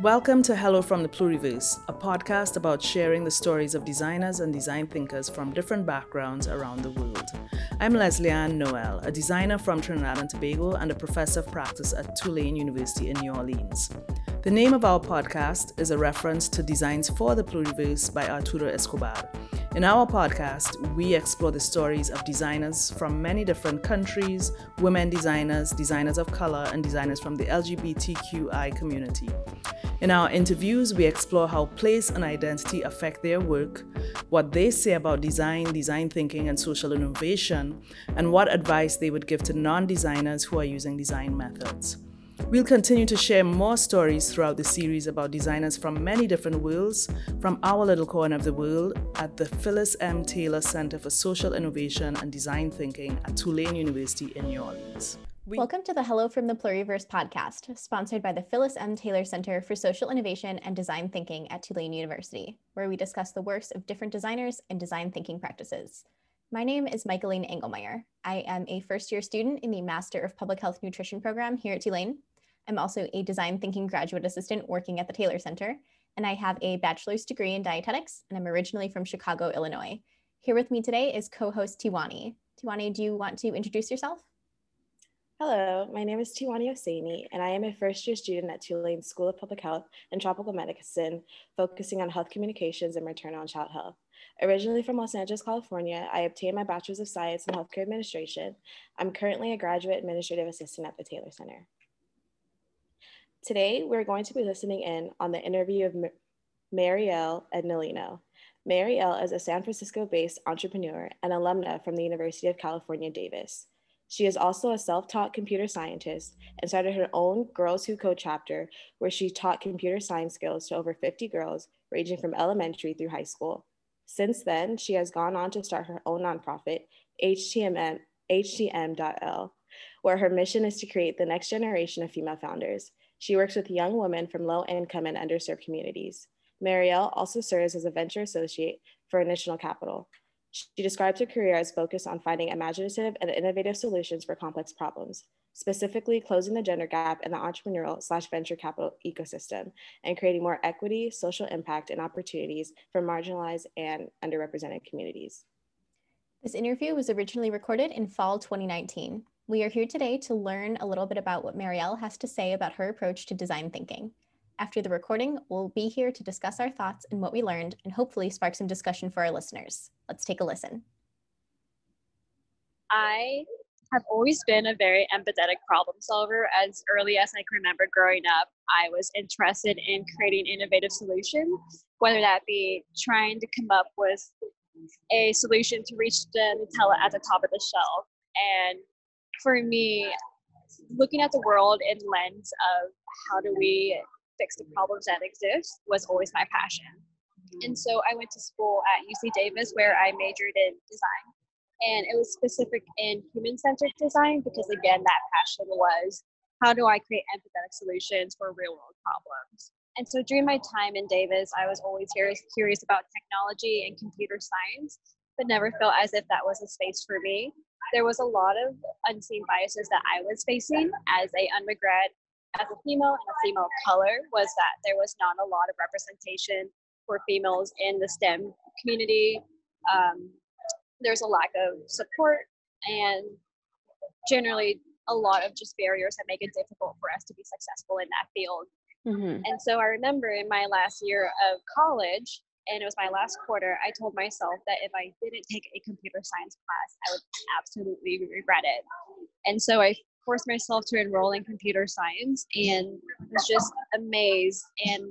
Welcome to Hello from the Pluriverse, a podcast about sharing the stories of designers and design thinkers from different backgrounds around the world. I'm Leslie Ann Noel, a designer from Trinidad and Tobago and a professor of practice at Tulane University in New Orleans. The name of our podcast is a reference to Designs for the Pluriverse by Arturo Escobar. In our podcast, we explore the stories of designers from many different countries, women designers, designers of color, and designers from the LGBTQI community. In our interviews, we explore how place and identity affect their work, what they say about design, design thinking, and social innovation, and what advice they would give to non designers who are using design methods. We'll continue to share more stories throughout the series about designers from many different worlds from our little corner of the world at the Phyllis M. Taylor Center for Social Innovation and Design Thinking at Tulane University in New Orleans. We- Welcome to the Hello from the Pluriverse podcast, sponsored by the Phyllis M. Taylor Center for Social Innovation and Design Thinking at Tulane University, where we discuss the works of different designers and design thinking practices. My name is Michaeline Engelmeyer. I am a first year student in the Master of Public Health Nutrition program here at Tulane. I'm also a design thinking graduate assistant working at the Taylor Center, and I have a bachelor's degree in dietetics, and I'm originally from Chicago, Illinois. Here with me today is co host Tiwani. Tiwani, do you want to introduce yourself? Hello, my name is Tiwani Hosseini, and I am a first year student at Tulane School of Public Health and Tropical Medicine, focusing on health communications and maternal and child health. Originally from Los Angeles, California, I obtained my Bachelor's of Science in Healthcare Administration. I'm currently a graduate administrative assistant at the Taylor Center. Today, we're going to be listening in on the interview of Marielle Ednalino. Marielle is a San Francisco based entrepreneur and alumna from the University of California, Davis. She is also a self taught computer scientist and started her own Girls Who Code chapter, where she taught computer science skills to over 50 girls, ranging from elementary through high school. Since then, she has gone on to start her own nonprofit, HTMM, HTM.L, where her mission is to create the next generation of female founders. She works with young women from low income and underserved communities. Marielle also serves as a venture associate for Initial Capital. She describes her career as focused on finding imaginative and innovative solutions for complex problems, specifically closing the gender gap in the entrepreneurial slash venture capital ecosystem and creating more equity, social impact, and opportunities for marginalized and underrepresented communities. This interview was originally recorded in fall 2019. We are here today to learn a little bit about what Marielle has to say about her approach to design thinking. After the recording, we'll be here to discuss our thoughts and what we learned and hopefully spark some discussion for our listeners. Let's take a listen. I have always been a very empathetic problem solver. As early as I can remember growing up, I was interested in creating innovative solutions, whether that be trying to come up with a solution to reach the Nutella at the top of the shelf and for me, looking at the world in lens of how do we fix the problems that exist was always my passion. Mm-hmm. And so I went to school at UC Davis where I majored in design. And it was specific in human centered design because, again, that passion was how do I create empathetic solutions for real world problems? And so during my time in Davis, I was always curious about technology and computer science, but never felt as if that was a space for me there was a lot of unseen biases that I was facing as a undergrad, as a female and a female of color, was that there was not a lot of representation for females in the STEM community. Um, there's a lack of support and generally a lot of just barriers that make it difficult for us to be successful in that field. Mm-hmm. And so I remember in my last year of college, and it was my last quarter, I told myself that if I didn't take a computer science class, I would absolutely regret it. And so I forced myself to enroll in computer science and was just amazed and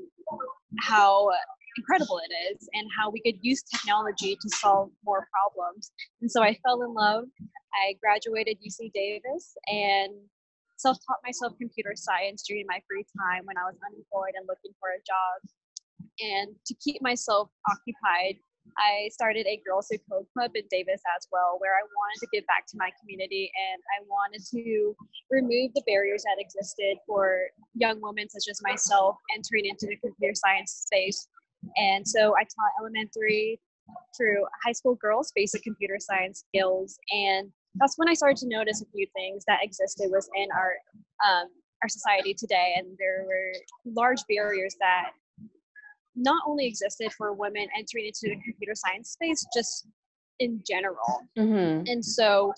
how incredible it is and how we could use technology to solve more problems. And so I fell in love. I graduated UC Davis and self taught myself computer science during my free time when I was unemployed and looking for a job. And to keep myself occupied, I started a Girls Who Code Club in Davis as well, where I wanted to give back to my community and I wanted to remove the barriers that existed for young women such as myself entering into the computer science space. And so I taught elementary through high school girls basic computer science skills. And that's when I started to notice a few things that existed within our um, our society today, and there were large barriers that not only existed for women entering into the computer science space, just in general. Mm-hmm. And so,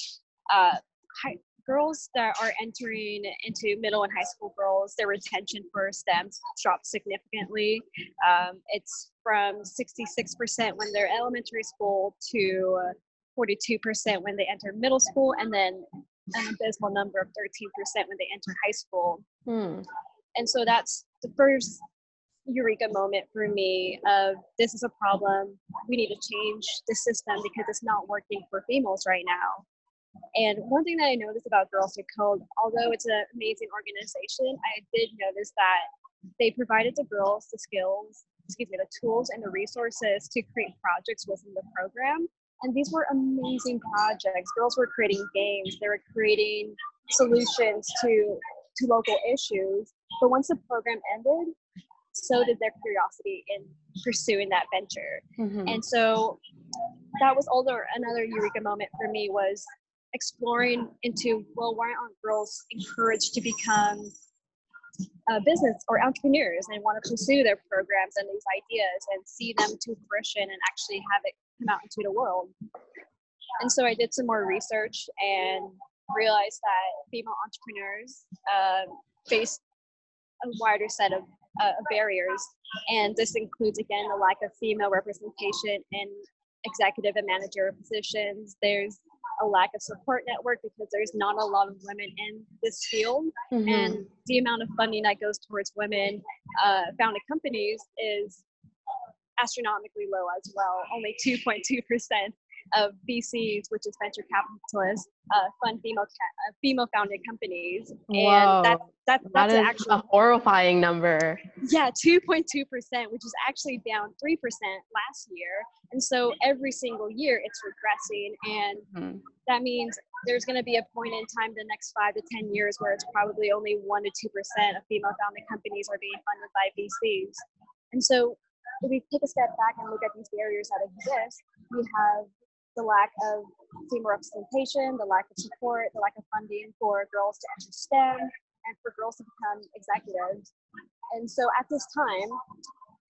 uh, high, girls that are entering into middle and high school girls, their retention for STEM dropped significantly. Um, it's from 66% when they're elementary school to 42% when they enter middle school, and then an abysmal number of 13% when they enter high school. Hmm. And so that's the first eureka moment for me of this is a problem. We need to change the system because it's not working for females right now. And one thing that I noticed about Girls Who Code, although it's an amazing organization, I did notice that they provided the girls the skills, excuse me, the tools and the resources to create projects within the program. And these were amazing projects. Girls were creating games, they were creating solutions to to local issues. But once the program ended, so did their curiosity in pursuing that venture. Mm-hmm. And so that was also another eureka moment for me was exploring into well why aren't girls encouraged to become uh, business or entrepreneurs? And want to pursue their programs and these ideas and see them to fruition and actually have it come out into the world. And so i did some more research and realized that female entrepreneurs uh, face a wider set of, uh, barriers. And this includes again the lack of female representation in executive and managerial positions. There's a lack of support network because there's not a lot of women in this field Mhm. and the amount of funding that goes towards women uh, founded companies is astronomically low as well only 2.2% of VCs, which is venture capitalists, uh, fund female ca- uh, female founded companies, and that that That that's an a actual horrifying number. yeah, 2.2%, which is actually down 3% last year. And so every single year it's regressing. And Mhm. that means there's going to be a point in time the next five to 10 years where it's probably only 1% to 2% of female founded companies are being funded by VCs. And so if we take a step back and look at these barriers that exist, we have the lack of female representation, the lack of support, the lack of funding for girls to enter STEM, and for girls to become executives. And so at this time,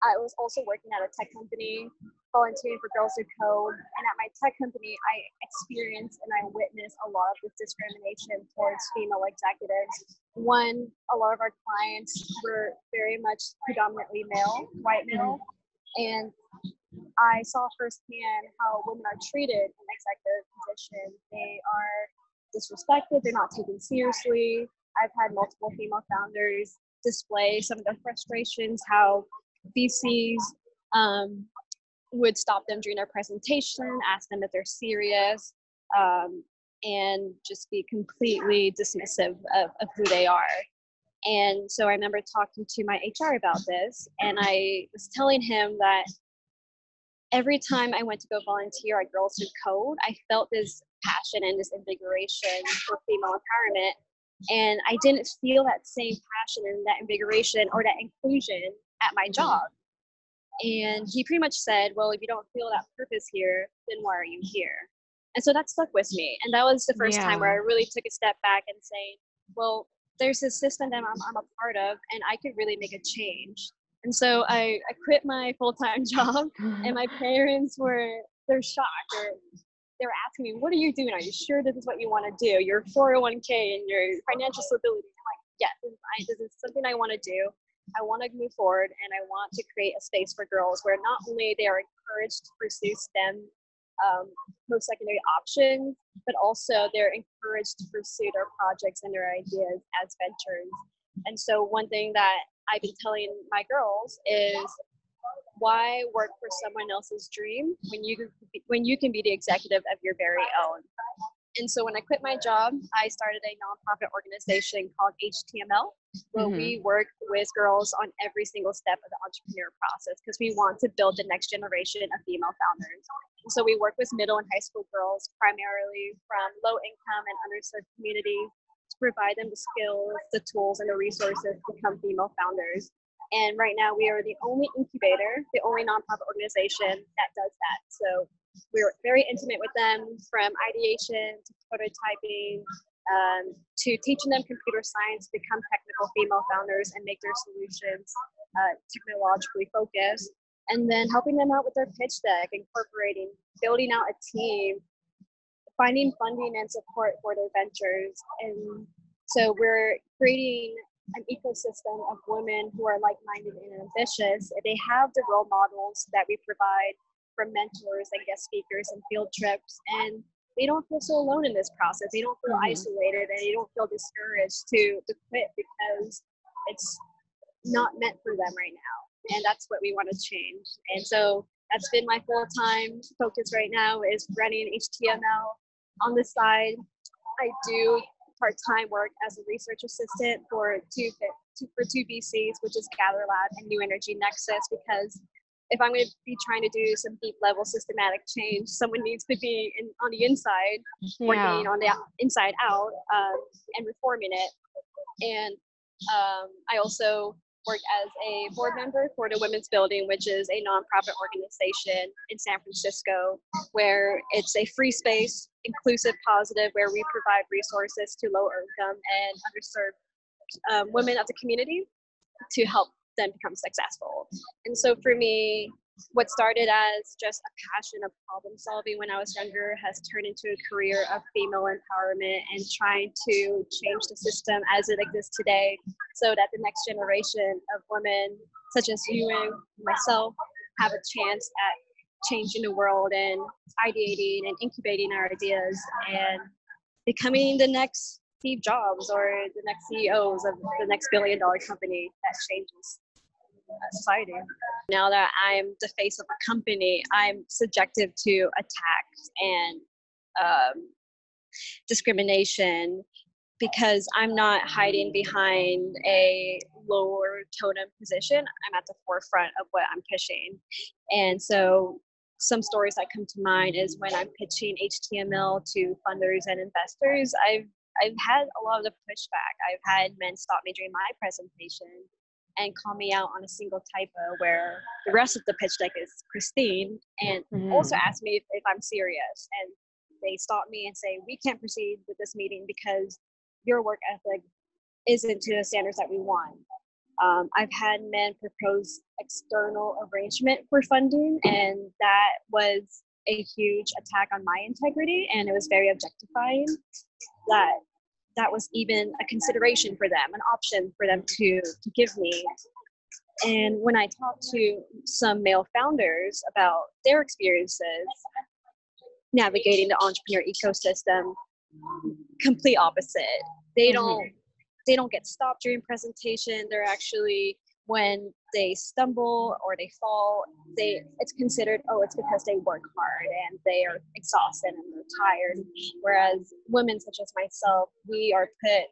I was also working at a tech company, volunteering for Girls Who Code. And at my tech company, I experienced and I witnessed a lot of this discrimination towards female executives. One, a lot of our clients were very much predominantly male, white male. And I saw firsthand how women are treated in executive positions. They are disrespected, they're not taken seriously. I've had multiple female founders display some of their frustrations, how VCs um, would stop them during their presentation, ask them if they're serious, um, and just be completely dismissive of, of who they are. And so I remember talking to my HR about this, and I was telling him that every time I went to go volunteer at Girls Who Code, I felt this passion and this invigoration for female empowerment. And I didn't feel that same passion and that invigoration or that inclusion at my mm-hmm. job. And he pretty much said, Well, if you don't feel that purpose here, then why are you here? And so that stuck with me. And that was the first time where I really took a step back and saying, Well, there's this system that I'm, I'm a part of, and I could really make a change. And so I, I quit my full time job, and my parents were they're shocked. They're, they were asking me, "What are you doing? Are you sure this is what you want to do? Your 401k and your financial stability?" I'm like, "Yes, this is, I, this is something I want to do. I want to move forward, and I want to create a space for girls where not only they are encouraged to pursue STEM um, post-secondary options, but also they're encouraged to pursue their projects and their ideas as ventures. And so one thing that I've been telling my girls is why work for someone else's dream when you can be, when you can be the executive of your very own. And so when I quit my job, I started a nonprofit organization called HTML, where we mm-hmm. work with girls on every single step of the entrepreneur process because we want to build the next generation of female founders. And so we work with middle and high school girls, primarily from low income and underserved communities, to provide them the skills, the tools, and the resources to become female founders. And right now, we are the only incubator, the only nonprofit organization that does that. So we're very intimate with them from ideation to prototyping um, to teaching them computer science, become technical female founders, and make their solutions uh, technologically focused. And then helping them out with their pitch deck, incorporating, building out a team, finding funding and support for their ventures. And so we're creating an ecosystem of women who are like-minded and ambitious. They have the role models that we provide from mentors and guest speakers and field trips and they don't feel so alone in this process. They don't feel mm-hmm. isolated and they don't feel discouraged to, to quit because it's not meant for them right now. And that's what we want to change. And so that's been my full time focus right now is running HTML on the side. I do part time work as a research assistant for two, for two VCs, which is Gather Lab and New Energy Nexus, because if I'm going to be trying to do some deep level systematic change, someone needs to be in, on the inside, yeah. working on the inside out, um, and reforming it. And um, I also work as a board member for the Women's Building, which is a nonprofit organization in San Francisco, where it's a free space, inclusive, positive, where we provide resources to low income and underserved um, women of the community to help them become successful. And so for me, what started as just a passion of problem solving when I was younger has turned into a career of female empowerment and trying to change the system as it exists today so that the next generation of women, such as you and myself, have a chance at changing the world and ideating and incubating our ideas and becoming the next Steve Jobs or the next CEOs of the next billion dollar company that changes society. Now that I'm the face of a company, I'm subjective to attacks and um, discrimination because I'm not hiding behind a lower totem position. I'm at the forefront of what I'm pitching. And so some stories that come to mind is when I'm pitching HTML to funders and investors, I've I've had a lot of pushback. I've had men stop me during my presentation and call me out on a single typo where the rest of the pitch deck is pristine and mm-hmm. also ask me if, if I'm serious. And they stop me and say, We can't proceed with this meeting because your work ethic isn't to the standards that we want. Um, I've had men propose external arrangement for funding, and that was a huge attack on my integrity, and it was very objectifying. That that was even a consideration for them, an option for them to, to give me. And when I talked to some male founders about their experiences navigating the entrepreneur ecosystem, complete opposite. They mm-hmm. don't they don't get stopped during presentation. They're actually when they stumble or they fall, they it's considered oh it's because they work hard and they are exhausted and they're tired. Whereas women such as myself, we are put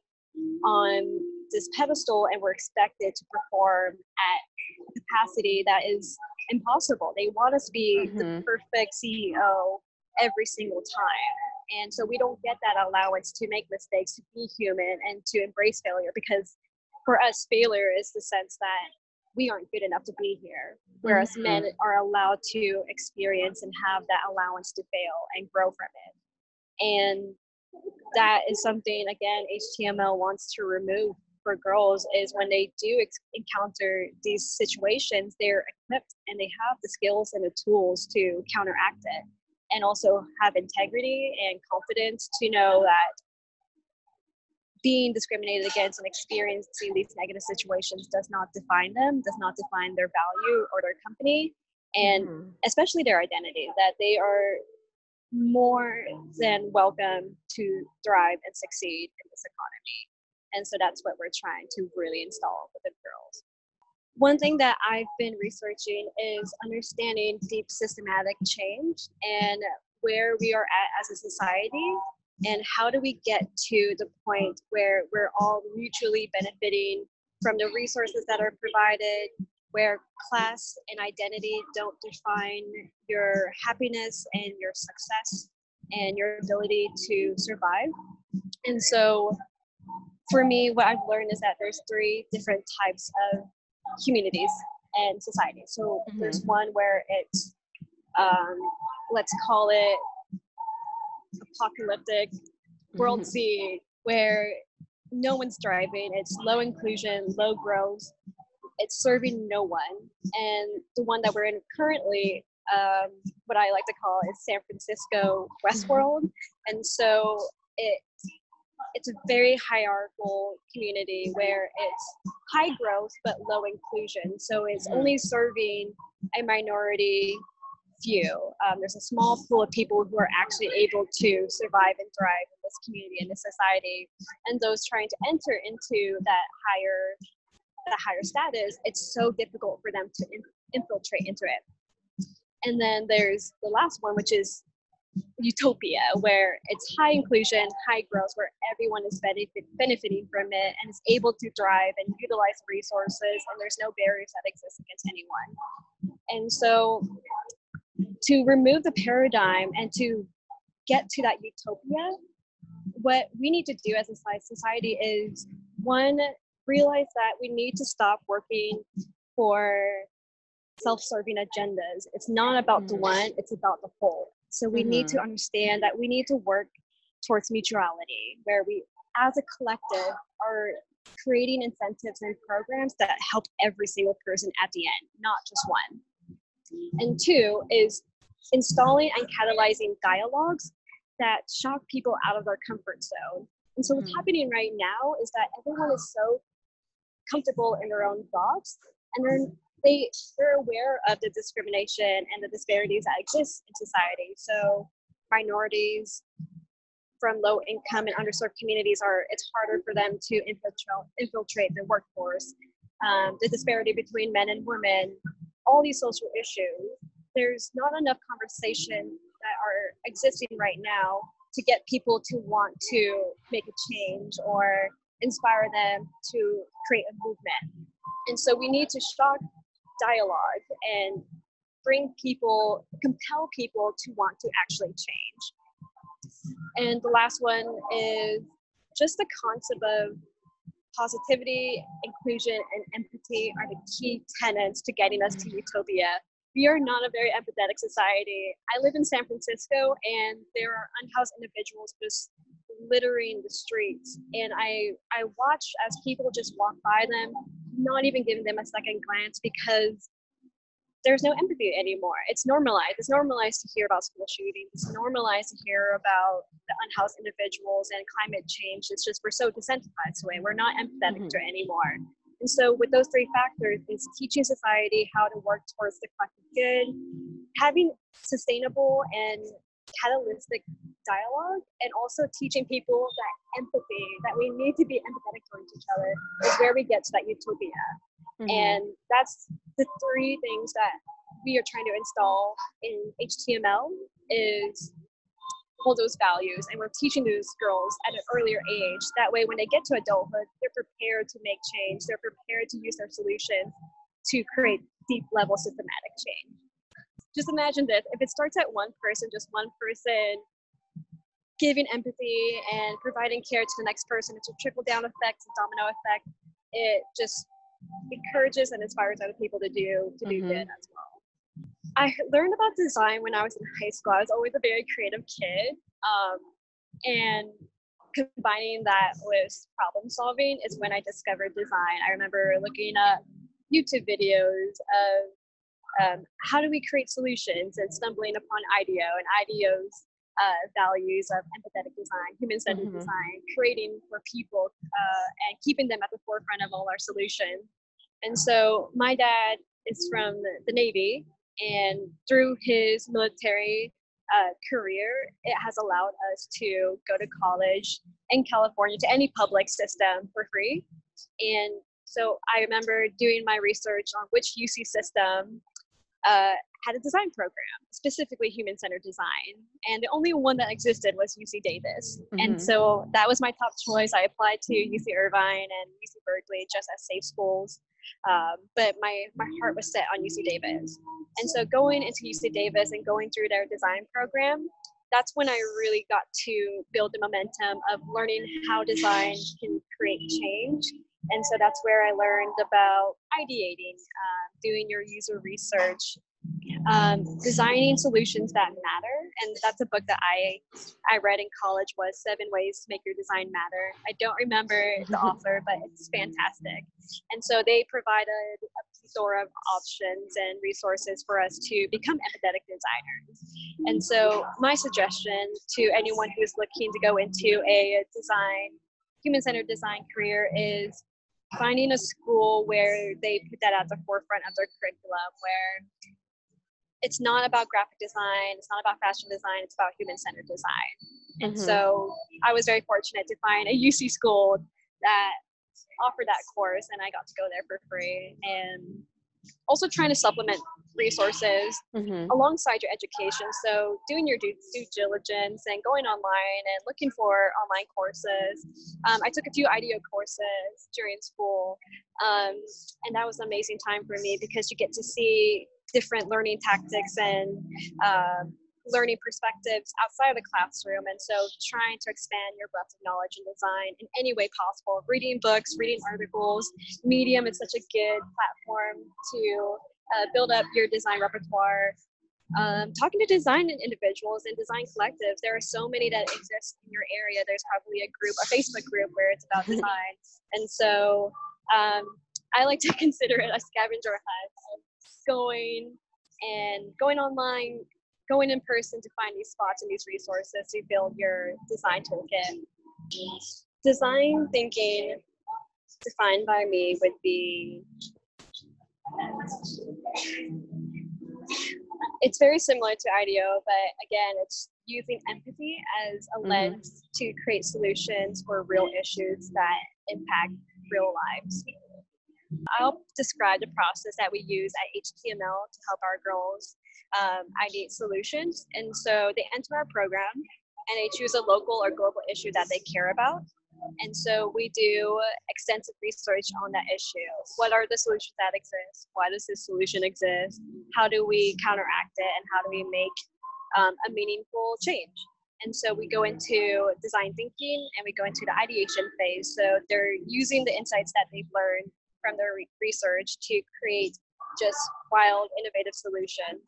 on this pedestal and we're expected to perform at capacity that is impossible. They want us to be mm-hmm. the perfect CEO every single time. And so we don't get that allowance to make mistakes, to be human, and to embrace failure because for us, failure is the sense that we aren't good enough to be here. Whereas mm-hmm. men are allowed to experience and have that allowance to fail and grow from it. And that is something, again, HTML wants to remove for girls is when they do ex- encounter these situations, they're equipped and they have the skills and the tools to counteract it and also have integrity and confidence to know that being discriminated against and experiencing these negative situations does not define them, does not define their value or their company, and mm-hmm. especially their identity, that they are more than welcome to thrive and succeed in this economy. And so that's what we're trying to really install within girls. One thing that I've been researching is understanding deep systematic change and where we are at as a society and how do we get to the point where we're all mutually benefiting from the resources that are provided where class and identity don't define your happiness and your success and your ability to survive and so for me what i've learned is that there's three different types of communities and societies so mm-hmm. there's one where it's um, let's call it apocalyptic world mm-hmm. see where no one's driving. It's low inclusion, low growth. It's serving no one. And the one that we're in currently, um, what I like to call is San Francisco Westworld. And so it it's a very hierarchical community where it's high growth but low inclusion. So it's only serving a minority few. Um, there's a small pool of people who are actually able to survive and thrive in this community and this society, and those trying to enter into that higher that higher status, it's so difficult for them to in- infiltrate into it. And then there's the last one, which is utopia, where it's high inclusion, high growth, where everyone is benefit, benefiting from it and is able to thrive and utilize resources, and there's no barriers that exist against anyone. And so, to remove the paradigm and to get to that utopia, what we need to do as a society is one, realize that we need to stop working for self-serving agendas. It's not about the mm. one, it's about the whole. So we mm-hmm. need to mm-hmm. understand that we need to work towards mutuality, where we, as a collective, are creating incentives and programs that help every single person at the end, not just one. And two is installing and catalyzing dialogues that shock people out of their comfort zone. And so, what's mm-hmm. happening right now is that everyone is so comfortable in their own thoughts and they're they they're aware of the discrimination and the disparities that exist in society. So minorities from low income and underserved communities are it's harder for them to infiltrate infiltrate the workforce. Um, the disparity between men and women, all these social issues. There's not enough conversation that are existing right now to get people to want to make a change or inspire them to create a movement. And so we need to shock dialogue and bring people, compel people to want to actually change. And the last one is just the concept of positivity, inclusion, and empathy are the key tenets to getting us to utopia. We are not a very empathetic society. I live in San Francisco, and there are unhoused individuals just littering the streets. And I, I watch as people just walk by them not even giving them a second glance because there's no empathy anymore. It's normalized. It's normalized to hear about school shootings. It's normalized to hear about the unhoused individuals and climate change. It's just we're so desensitized to it. We're not empathetic mm-hmm. to it anymore. And so, with those three factors, is teaching society how to work towards the collective good, having sustainable and catalytic dialogue, and also teaching people that empathy, that we need to be empathetic towards each other, is where we get to that utopia. Mm-hmm. And that's the three things that we are trying to install in HTML is all those values and we're teaching those girls at an earlier age that way when they get to adulthood they're prepared to make change they're prepared to use their solutions to create deep level systematic change just imagine this if it starts at one person just one person giving empathy and providing care to the next person it's a trickle down effect a domino effect it just encourages and inspires other people to do to do mm-hmm. good as well. I learned about design when I was in high school. I was always a very creative kid, um, and combining that with problem solving is when I discovered design. I remember looking up YouTube videos of um, how do we create solutions and stumbling upon IDEO and IDEO's uh, values of empathetic design, human centered mm-hmm. design, creating for people uh, and keeping them at the forefront of all our solutions. And so my dad is from the Navy, and through his military uh, career, it has allowed us to go to college in California to any public system for free. And so I remember doing my research on which UC system uh, had a design program, specifically human centered design. And the only one that existed was UC Davis. Mm-hmm. And so that was my top choice. I applied to UC Irvine and UC Berkeley just as safe schools. Um, but my, my heart was set on UC Davis. And so going into UC Davis and going through their design program, that's when I really got to build the momentum of learning how design can create change and so that's where I learned about ideating, uh, doing your user research, um, designing solutions that matter. And that's a book that i i read in college was seven ways to make your design matter. I don't remember the author but it's fantastic. And so they provided a plethora of options and resources for us to become empathetic designers. And so my suggestion to anyone who's looking to go into a design human-centered design career is finding a school where they put that at the forefront of their curriculum where it's not about graphic design, it's not about fashion design, it's about human centered design. And mm-hmm. so I was very fortunate to find a UC school that offered that course, and I got to go there for free. And also trying to supplement resources mm-hmm. alongside your education. So doing your due, due, diligence and going online and looking for online courses. Um, I took a few IDEO courses during school, um, and that was an amazing time for me because you get to see different learning tactics and uh, learning perspectives outside of the classroom. And so trying to expand your breadth of knowledge and design in any way possible. Reading books, reading articles. Medium is such a good platform to uh, build up your design repertoire. Um, talking to design individuals and design collectives, there are so many that exist in your area. There's probably a group, a Facebook group where it's about design. And so um, I like to consider it a scavenger hunt going and going online, going in person to find these spots and these resources to build your design toolkit. Design thinking, defined by me, would be it's very similar to IDEO, but again, it's using empathy as a mm-hmm. lens to create solutions for real issues that impact real lives. I'll describe the process that we use at HTML to help our girls um, ideate solutions. And so they enter our program and they choose a local or global issue that they care about. And so we do extensive research on that issue. What are the solutions that exist? Why does this solution exist? How do we counteract it? And how do we make um, a meaningful change? And so we go into design thinking and we go into the ideation phase. So they're using the insights that they've learned from their re- research to create just wild, innovative solutions.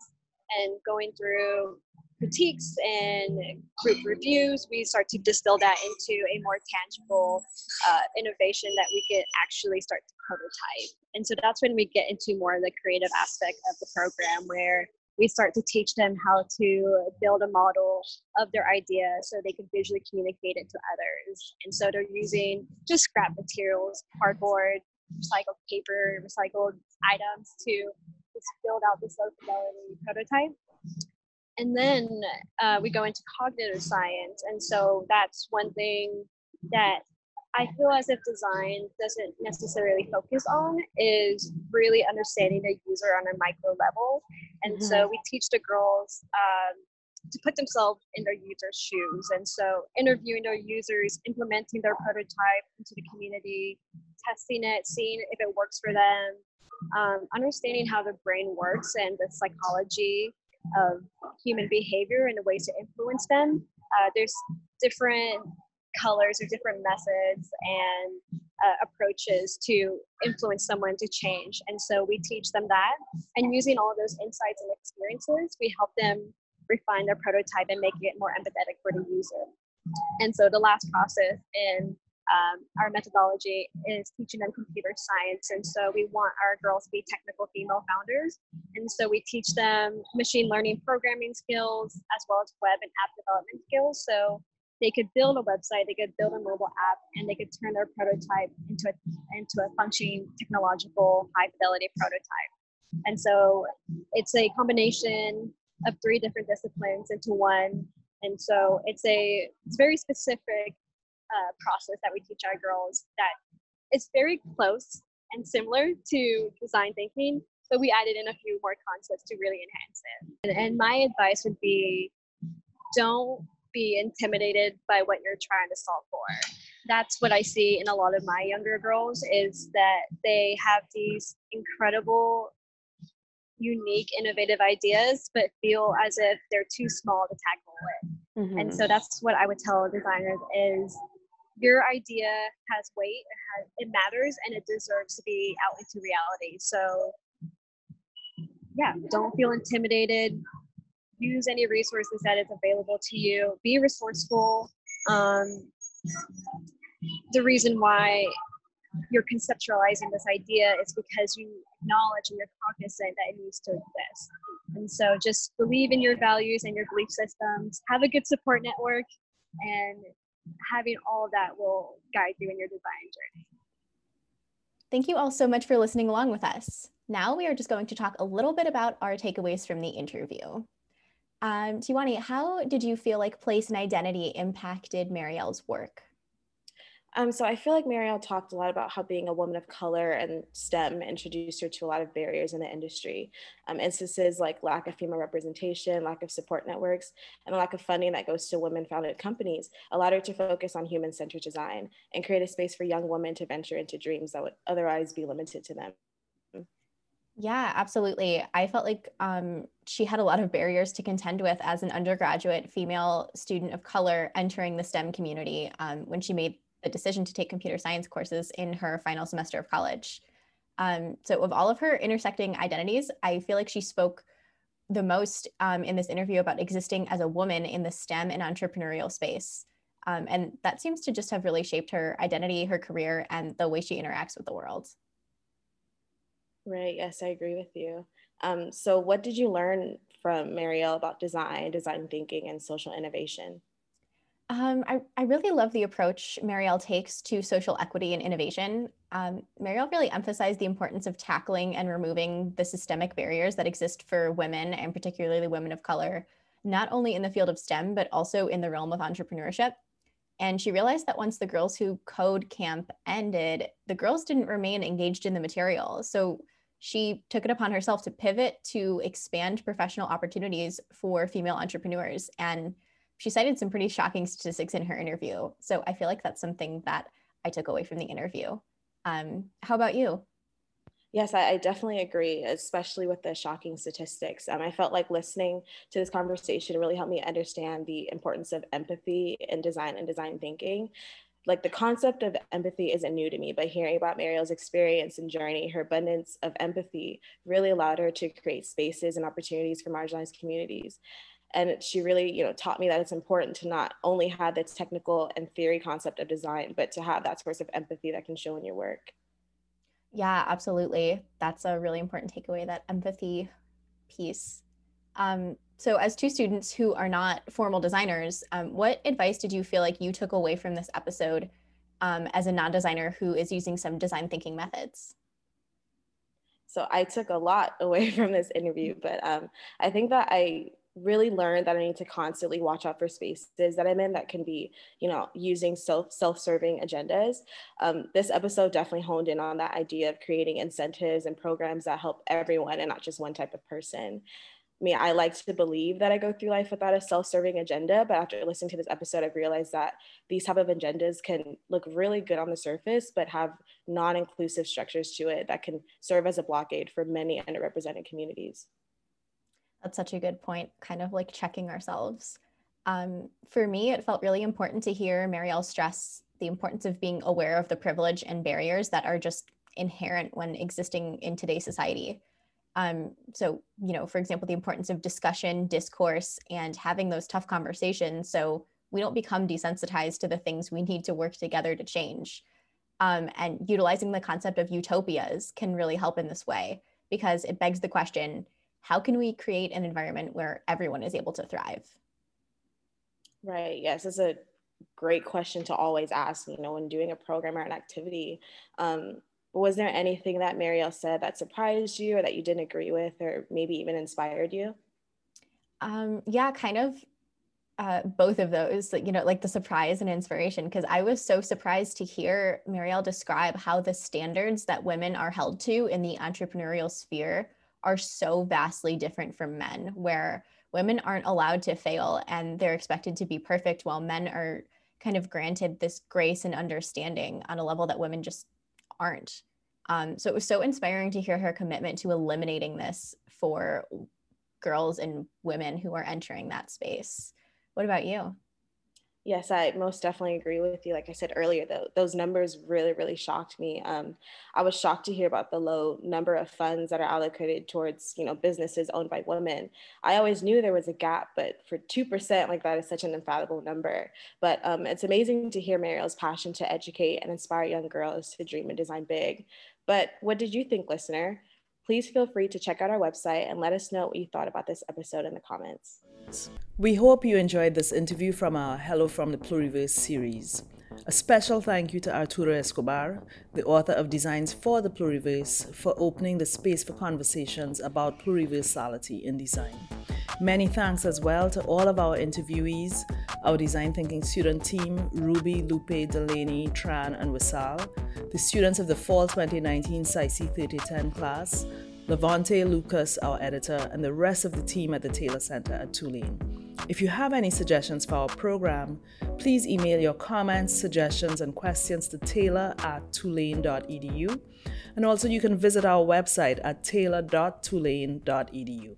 And going through critiques and group reviews, we start to distill that into a more tangible uh, innovation that we could actually start to prototype. And so that's when we get into more of the creative aspect of the program where we start to teach them how to build a model of their idea so they can visually communicate it to others. And so they're using just scrap materials, cardboard, recycled paper, recycled items to just build out this low fidelity prototype. And then uh, we go into cognitive science. And so that's one thing that I feel as if design doesn't necessarily focus on is really understanding the user on a micro level. And mm-hmm. so we teach the girls um, to put themselves in their users' shoes. And so interviewing their users, implementing their prototype into the community, testing it, seeing if it works for them, um, understanding how the brain works and the psychology of human behavior and the ways to influence them. Uh, there's different colors or different methods and uh, approaches to influence someone to change. And so we teach them that. And using all those insights and experiences, we help them refine their prototype and make it more empathetic for the user. And so the last process in um, our methodology is teaching them computer science. And so we want our girls to be technical female founders. And so we teach them machine learning programming skills as well as web and app development skills. So they could build a website, they could build a mobile app, and they could turn their prototype into a, into a functioning technological high fidelity prototype. And so it's a combination of three different disciplines into one. And so it's a it's very specific uh, process that we teach our girls that is very close and similar to design thinking, but we added in a few more concepts to really enhance it. And, and my advice would be don't be intimidated by what you're trying to solve for. That's what I see in a lot of my younger girls is that they have these incredible unique innovative ideas but feel as if they're too small to tackle it mm-hmm. and so that's what i would tell designers is your idea has weight it, has, it matters and it deserves to be out into reality so yeah, don't feel intimidated. Use any resources that is available to you. Be resourceful. Um, the reason why you're conceptualizing this idea is because you acknowledge and you're cognizant that it needs to exist. And so just believe in your values and your belief systems, have a good support network, and having all that will guide you in your design journey. Thank you all so much for listening along with us. Now we are just going to talk a little bit about our takeaways from the interview. Um, Tiwani, how did you feel like place and identity impacted Marielle's work? Um, so I feel like Marielle talked a lot about how being a woman of color and STEM introduced her to a lot of barriers in the industry. Um, instances like lack of female representation, lack of support networks, and a lack of funding that goes to women-founded companies allowed her to focus on human-centered design and create a space for young women to venture into dreams that would otherwise be limited to them. Yeah, absolutely. I felt like um, she had a lot of barriers to contend with as an undergraduate female student of color entering the STEM community um, when she made the decision to take computer science courses in her final semester of college. Um, so, of all of her intersecting identities, I feel like she spoke the most um, in this interview about existing as a woman in the STEM and entrepreneurial space. Um, and that seems to just have really shaped her identity, her career, and the way she interacts with the world. Right. Yes, I agree with you. Um, so, what did you learn from Marielle about design, design thinking, and social innovation? Um, I, I really love the approach Marielle takes to social equity and innovation. Um, Marielle really emphasized the importance of tackling and removing the systemic barriers that exist for women and particularly women of color, not only in the field of STEM, but also in the realm of entrepreneurship. And she realized that once the Girls Who Code camp ended, the girls didn't remain engaged in the material. So she took it upon herself to pivot to expand professional opportunities for female entrepreneurs. And she cited some pretty shocking statistics in her interview. So I feel like that's something that I took away from the interview. Um, how about you? Yes, I, definitely agree, especially with the shocking statistics. Um, I felt like listening to this conversation really helped me understand the importance of empathy in design and design thinking. Like the concept of empathy isn't new to me, but hearing about Marielle's experience and journey, her abundance of empathy really allowed her to create spaces and opportunities for marginalized communities and she really you know taught me that it's important to not only have the technical and theory concept of design but to have that source of empathy that can show in your work. Yeah absolutely. That's a really important takeaway that empathy piece. Um, so as two students who are not formal designers um, what advice did you feel like you took away from this episode um, as a non-designer who is using some design thinking methods? So i took a lot away from this interview but um, i think that i really learned that I need to constantly watch out for spaces that I'm in that can be, you know, using self self-serving agendas. Um, this episode definitely honed in on that idea of creating incentives and programs that help everyone and not just one type of person. I mean, I like to believe that I go through life without a self-serving agenda, but after listening to this episode, I've realized that these type of agendas can look really good on the surface, but have non-inclusive structures to it that can serve as a blockade for many underrepresented communities. That's such a good point, kind of like checking ourselves. Um, for me, it felt really important to hear Marielle stress the importance of being aware of the privilege and barriers that are just inherent when existing in today's society. Um, so, you know, for example, the importance of discussion, discourse, and having those tough conversations so we don't become desensitized to the things we need to work together to change. Um, and utilizing the concept of utopias can really help in this way because it begs the question how can we create an environment where everyone is able to thrive? Right. Yes, it's a great question to always ask, you know, when doing a program or an activity. Um, was there anything that Marielle said that surprised you or that you didn't agree with or maybe even inspired you? Um, yeah, kind of uh, both of those, you know, like the surprise and inspiration, because I was so surprised to hear Marielle describe how the standards that women are held to in the entrepreneurial sphere are so vastly different from men, where women aren't allowed to fail and they're expected to be perfect, while men are kind of granted this grace and understanding on a level that women just aren't. Um, so it was so inspiring to hear her commitment to eliminating this for girls and women who are entering that space. What about you? Yes, I most definitely agree with you. Like I said earlier, though, those numbers really, really shocked me. Um, I was shocked to hear about the low number of funds that are allocated towards, you know, businesses owned by women. I always knew there was a gap, but for two percent, like that is such an unfathomable number. But um, it's amazing to hear Marielle's passion to educate and inspire young girls to dream and design big. But what did you think, listener? Please feel free to check out our website and let us know what you thought about this episode in the comments. We hope you enjoyed this interview from our Hello from the Pluriverse series. A special thank you to Arturo Escobar, the author of Designs for the Pluriverse, for opening the space for conversations about pluriversality in design. Many thanks as well to all of our interviewees, our design thinking student team, Ruby, Lupe, Delaney, Tran, and Wissal, the students of the Fall 2019 SISE 3010 class, Levante Lucas, our editor, and the rest of the team at the Taylor Center at Tulane. If you have any suggestions for our program, please email your comments, suggestions, and questions to taylor at tulane.edu. And also, you can visit our website at taylor.tulane.edu.